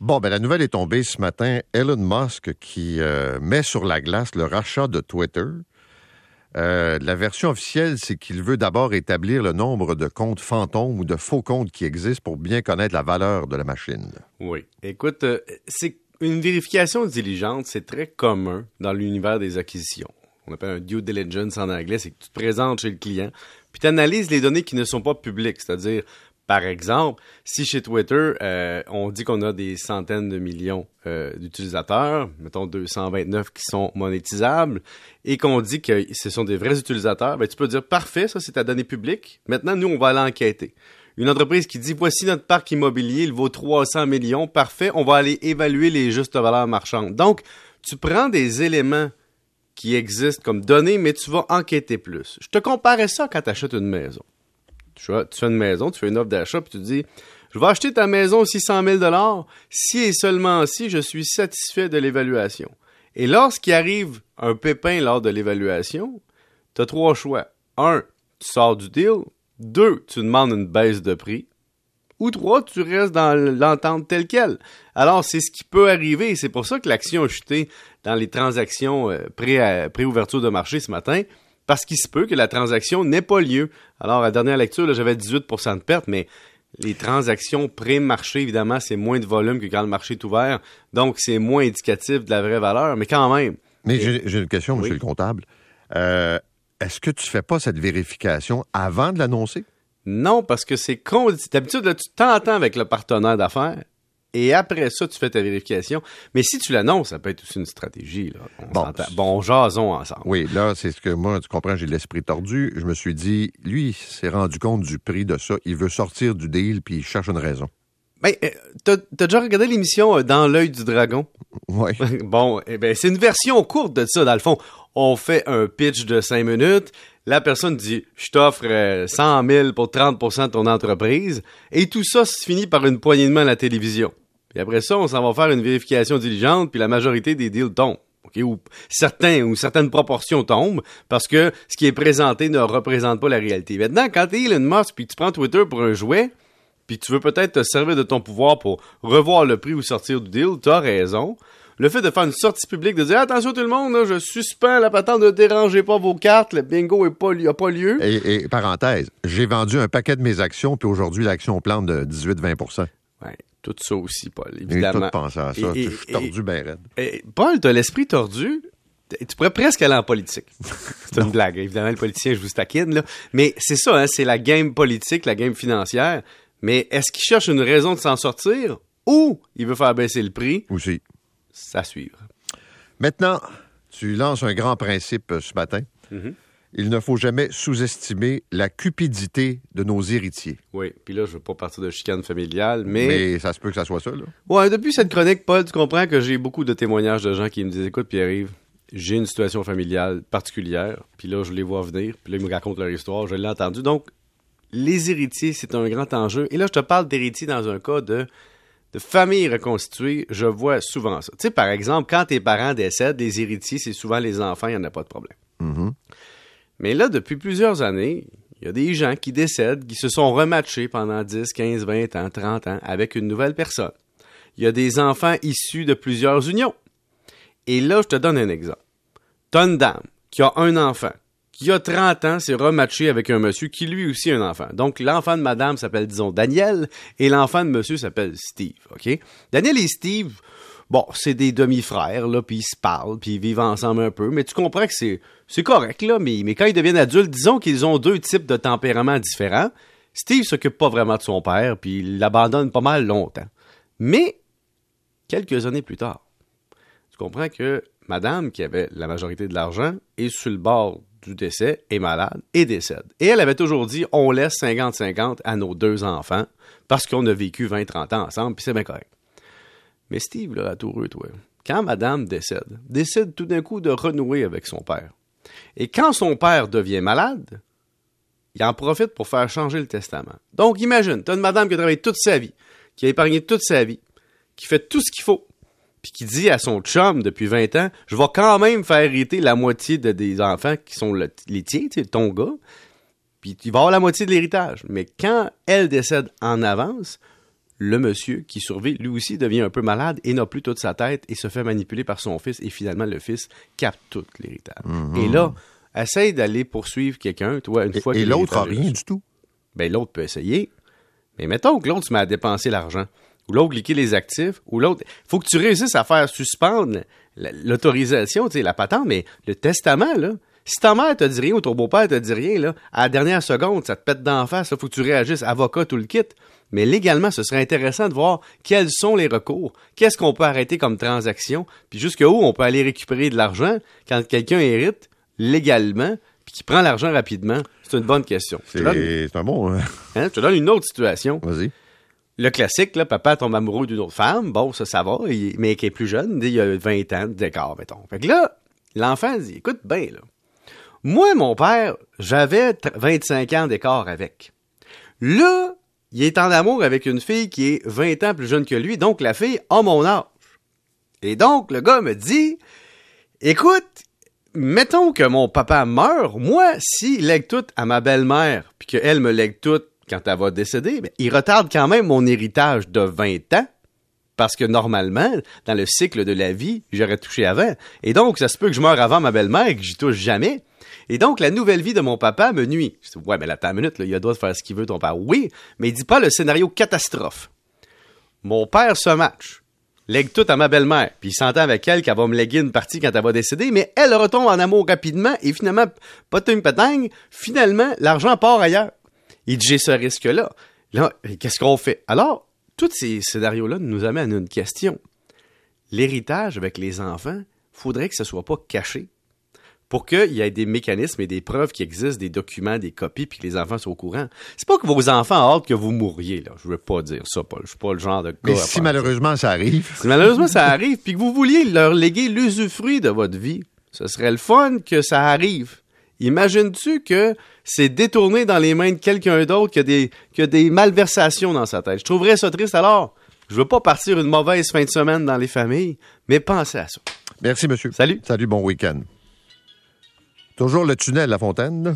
Bon, ben la nouvelle est tombée ce matin. Elon Musk qui euh, met sur la glace le rachat de Twitter. Euh, la version officielle, c'est qu'il veut d'abord établir le nombre de comptes fantômes ou de faux comptes qui existent pour bien connaître la valeur de la machine. Oui. Écoute, euh, c'est une vérification diligente, c'est très commun dans l'univers des acquisitions. On appelle un due diligence en anglais, c'est que tu te présentes chez le client, puis tu analyses les données qui ne sont pas publiques, c'est-à-dire par exemple, si chez Twitter, euh, on dit qu'on a des centaines de millions euh, d'utilisateurs, mettons 229 qui sont monétisables, et qu'on dit que ce sont des vrais utilisateurs, ben, tu peux dire parfait, ça c'est ta donnée publique. Maintenant, nous, on va aller enquêter. Une entreprise qui dit voici notre parc immobilier, il vaut 300 millions, parfait, on va aller évaluer les justes valeurs marchandes. Donc, tu prends des éléments qui existent comme données, mais tu vas enquêter plus. Je te comparais ça quand tu achètes une maison tu, fais une maison, tu fais une offre d'achat, puis tu dis Je vais acheter ta maison 600 000 si et seulement si je suis satisfait de l'évaluation. Et lorsqu'il arrive un pépin lors de l'évaluation, tu as trois choix. Un, tu sors du deal. Deux, tu demandes une baisse de prix. Ou trois, tu restes dans l'entente telle qu'elle. Alors, c'est ce qui peut arriver. C'est pour ça que l'action a chuté dans les transactions euh, pré-ouverture de marché ce matin parce qu'il se peut que la transaction n'ait pas lieu. Alors, à la dernière lecture, j'avais 18% de perte, mais les transactions pré-marché, évidemment, c'est moins de volume que quand le marché est ouvert. Donc, c'est moins indicatif de la vraie valeur, mais quand même. Mais j'ai une question, monsieur le comptable. Euh, est-ce que tu fais pas cette vérification avant de l'annoncer? Non, parce que c'est con. D'habitude, tu t'entends avec le partenaire d'affaires et après ça, tu fais ta vérification. Mais si tu l'annonces, ça peut être aussi une stratégie. Bon, bon, jason ensemble. Oui, là, c'est ce que moi, tu comprends, j'ai l'esprit tordu. Je me suis dit, lui, il s'est rendu compte du prix de ça. Il veut sortir du deal, puis il cherche une raison. Ben, euh, t'as, déjà regardé l'émission euh, Dans l'œil du dragon? Oui. bon, eh ben, c'est une version courte de ça, dans le fond. On fait un pitch de cinq minutes. La personne dit, je t'offre 100 euh, 000 pour 30% de ton entreprise. Et tout ça se finit par une poignée de main à la télévision. Et après ça, on s'en va faire une vérification diligente, puis la majorité des deals tombent. ou certains ou certaines proportions tombent parce que ce qui est présenté ne représente pas la réalité. Maintenant, quand tu es Elon Musk puis tu prends Twitter pour un jouet, puis tu veux peut-être te servir de ton pouvoir pour revoir le prix ou sortir du deal, tu as raison. Le fait de faire une sortie publique, de dire attention tout le monde, je suspends la patente, ne dérangez pas vos cartes, le bingo n'a pas, lieu. Et, et parenthèse, j'ai vendu un paquet de mes actions, puis aujourd'hui l'action plante de 18-20 Ouais tout ça aussi, Paul, évidemment. tout pensé à ça. je suis tordu bien raide. Paul, tu as l'esprit tordu. Tu pourrais presque aller en politique. c'est une blague. Évidemment, le politicien, je vous taquine, là. Mais c'est ça, hein, c'est la game politique, la game financière. Mais est-ce qu'il cherche une raison de s'en sortir ou il veut faire baisser le prix? Aussi. Ça suivre. Maintenant, tu lances un grand principe ce matin. Mm-hmm il ne faut jamais sous-estimer la cupidité de nos héritiers. Oui, puis là, je veux pas partir de chicane familiale, mais... Mais ça se peut que ça soit ça, là. Ouais, depuis cette chronique, Paul, tu comprends que j'ai beaucoup de témoignages de gens qui me disent, écoute, Pierre-Yves, j'ai une situation familiale particulière, puis là, je les vois venir, puis là, ils me racontent leur histoire, je l'ai entendu. Donc, les héritiers, c'est un grand enjeu. Et là, je te parle d'héritiers dans un cas de, de famille reconstituée. Je vois souvent ça. Tu sais, par exemple, quand tes parents décèdent, les héritiers, c'est souvent les enfants, il n'y en a pas de problème. Mm-hmm. Mais là, depuis plusieurs années, il y a des gens qui décèdent, qui se sont rematchés pendant 10, 15, 20 ans, 30 ans avec une nouvelle personne. Il y a des enfants issus de plusieurs unions. Et là, je te donne un exemple. T'as dame qui a un enfant, qui a 30 ans, s'est rematché avec un monsieur qui lui aussi a un enfant. Donc, l'enfant de madame s'appelle, disons, Daniel, et l'enfant de monsieur s'appelle Steve, OK? Daniel et Steve, bon, c'est des demi-frères, là, puis ils se parlent, puis ils vivent ensemble un peu, mais tu comprends que c'est, correct, là, mais, mais quand ils deviennent adultes, disons qu'ils ont deux types de tempéraments différents. Steve s'occupe pas vraiment de son père, puis il l'abandonne pas mal longtemps. Mais, quelques années plus tard, tu comprends que madame, qui avait la majorité de l'argent, est sur le bord du décès, est malade et décède. Et elle avait toujours dit, on laisse 50-50 à nos deux enfants, parce qu'on a vécu 20-30 ans ensemble, puis c'est bien correct. Mais Steve, là, tout heureux, toi, quand madame décède, décide tout d'un coup de renouer avec son père. Et quand son père devient malade, il en profite pour faire changer le testament. Donc, imagine, tu as une madame qui a travaillé toute sa vie, qui a épargné toute sa vie, qui fait tout ce qu'il faut, puis qui dit à son chum depuis 20 ans, je vais quand même faire hériter la moitié de, des enfants qui sont les tiens, ton gars, puis il va avoir la moitié de l'héritage. Mais quand elle décède en avance, le monsieur qui survit, lui aussi devient un peu malade et n'a plus toute sa tête et se fait manipuler par son fils et finalement le fils capte tout l'héritage. Mhm. Et là, essaye d'aller poursuivre quelqu'un, toi, une fois que et l'autre a rien du tout. Ben l'autre peut essayer. Mais mettons que l'autre se met à dépenser l'argent, ou l'autre liquide les actifs, ou l'autre. faut que tu réussisses à faire suspendre la- l'autorisation, tu sais, la patente, mais le testament, là. Si ta mère te dit rien ou ton beau-père te dit rien, là, à la dernière seconde, ça te pète d'en face, il faut que tu réagisses, avocat, tout le kit. Mais légalement, ce serait intéressant de voir quels sont les recours, qu'est-ce qu'on peut arrêter comme transaction, puis jusqu'où on peut aller récupérer de l'argent quand quelqu'un hérite légalement, puis qui prend l'argent rapidement. C'est une bonne question. Donne- C'est c'est un bon. hein? Hein, je te donne une autre situation. Vas-y. Le classique, là, papa tombe amoureux d'une autre femme. Bon, ça, ça va. mais qui est plus jeune, il y a 20 ans d'écart, mettons. Fait que là, l'enfant dit, écoute bien, là. Moi, mon père, j'avais tr- 25 ans d'écart avec. Là, il est en amour avec une fille qui est 20 ans plus jeune que lui, donc la fille a mon âge. Et donc, le gars me dit, écoute, mettons que mon papa meurt, moi, s'il lègue tout à ma belle-mère, puis qu'elle me lègue tout quand elle va décéder, ben, il retarde quand même mon héritage de 20 ans, parce que normalement, dans le cycle de la vie, j'aurais touché avant. Et donc, ça se peut que je meure avant ma belle-mère et que j'y touche jamais. Et donc, la nouvelle vie de mon papa me nuit. Je dis, ouais, mais attends une minute, il a le droit de faire ce qu'il veut, ton père. Oui, mais il dit pas le scénario catastrophe. Mon père se match, lègue tout à ma belle-mère, puis il s'entend avec elle qu'elle va me léguer une partie quand elle va décéder, mais elle retombe en amour rapidement et finalement, poting patang, finalement, l'argent part ailleurs. Il dit, j'ai ce risque-là. Là, qu'est-ce qu'on fait? Alors, tous ces scénarios-là nous amènent à une question. L'héritage avec les enfants, faudrait que ce soit pas caché pour qu'il y ait des mécanismes et des preuves qui existent, des documents, des copies, puis que les enfants soient au courant. C'est pas que vos enfants ont hâte que vous mourriez, là. Je veux pas dire ça, Paul. Je suis pas le genre de gars Mais à si malheureusement ça arrive, si malheureusement ça arrive, puis que vous vouliez leur léguer l'usufruit de votre vie, ce serait le fun que ça arrive. Imagines-tu que c'est détourné dans les mains de quelqu'un d'autre que des, que des malversations dans sa tête? Je trouverais ça triste alors. Je veux pas partir une mauvaise fin de semaine dans les familles, mais pensez à ça. merci monsieur. Salut. Salut, bon week-end. Toujours le tunnel La Fontaine.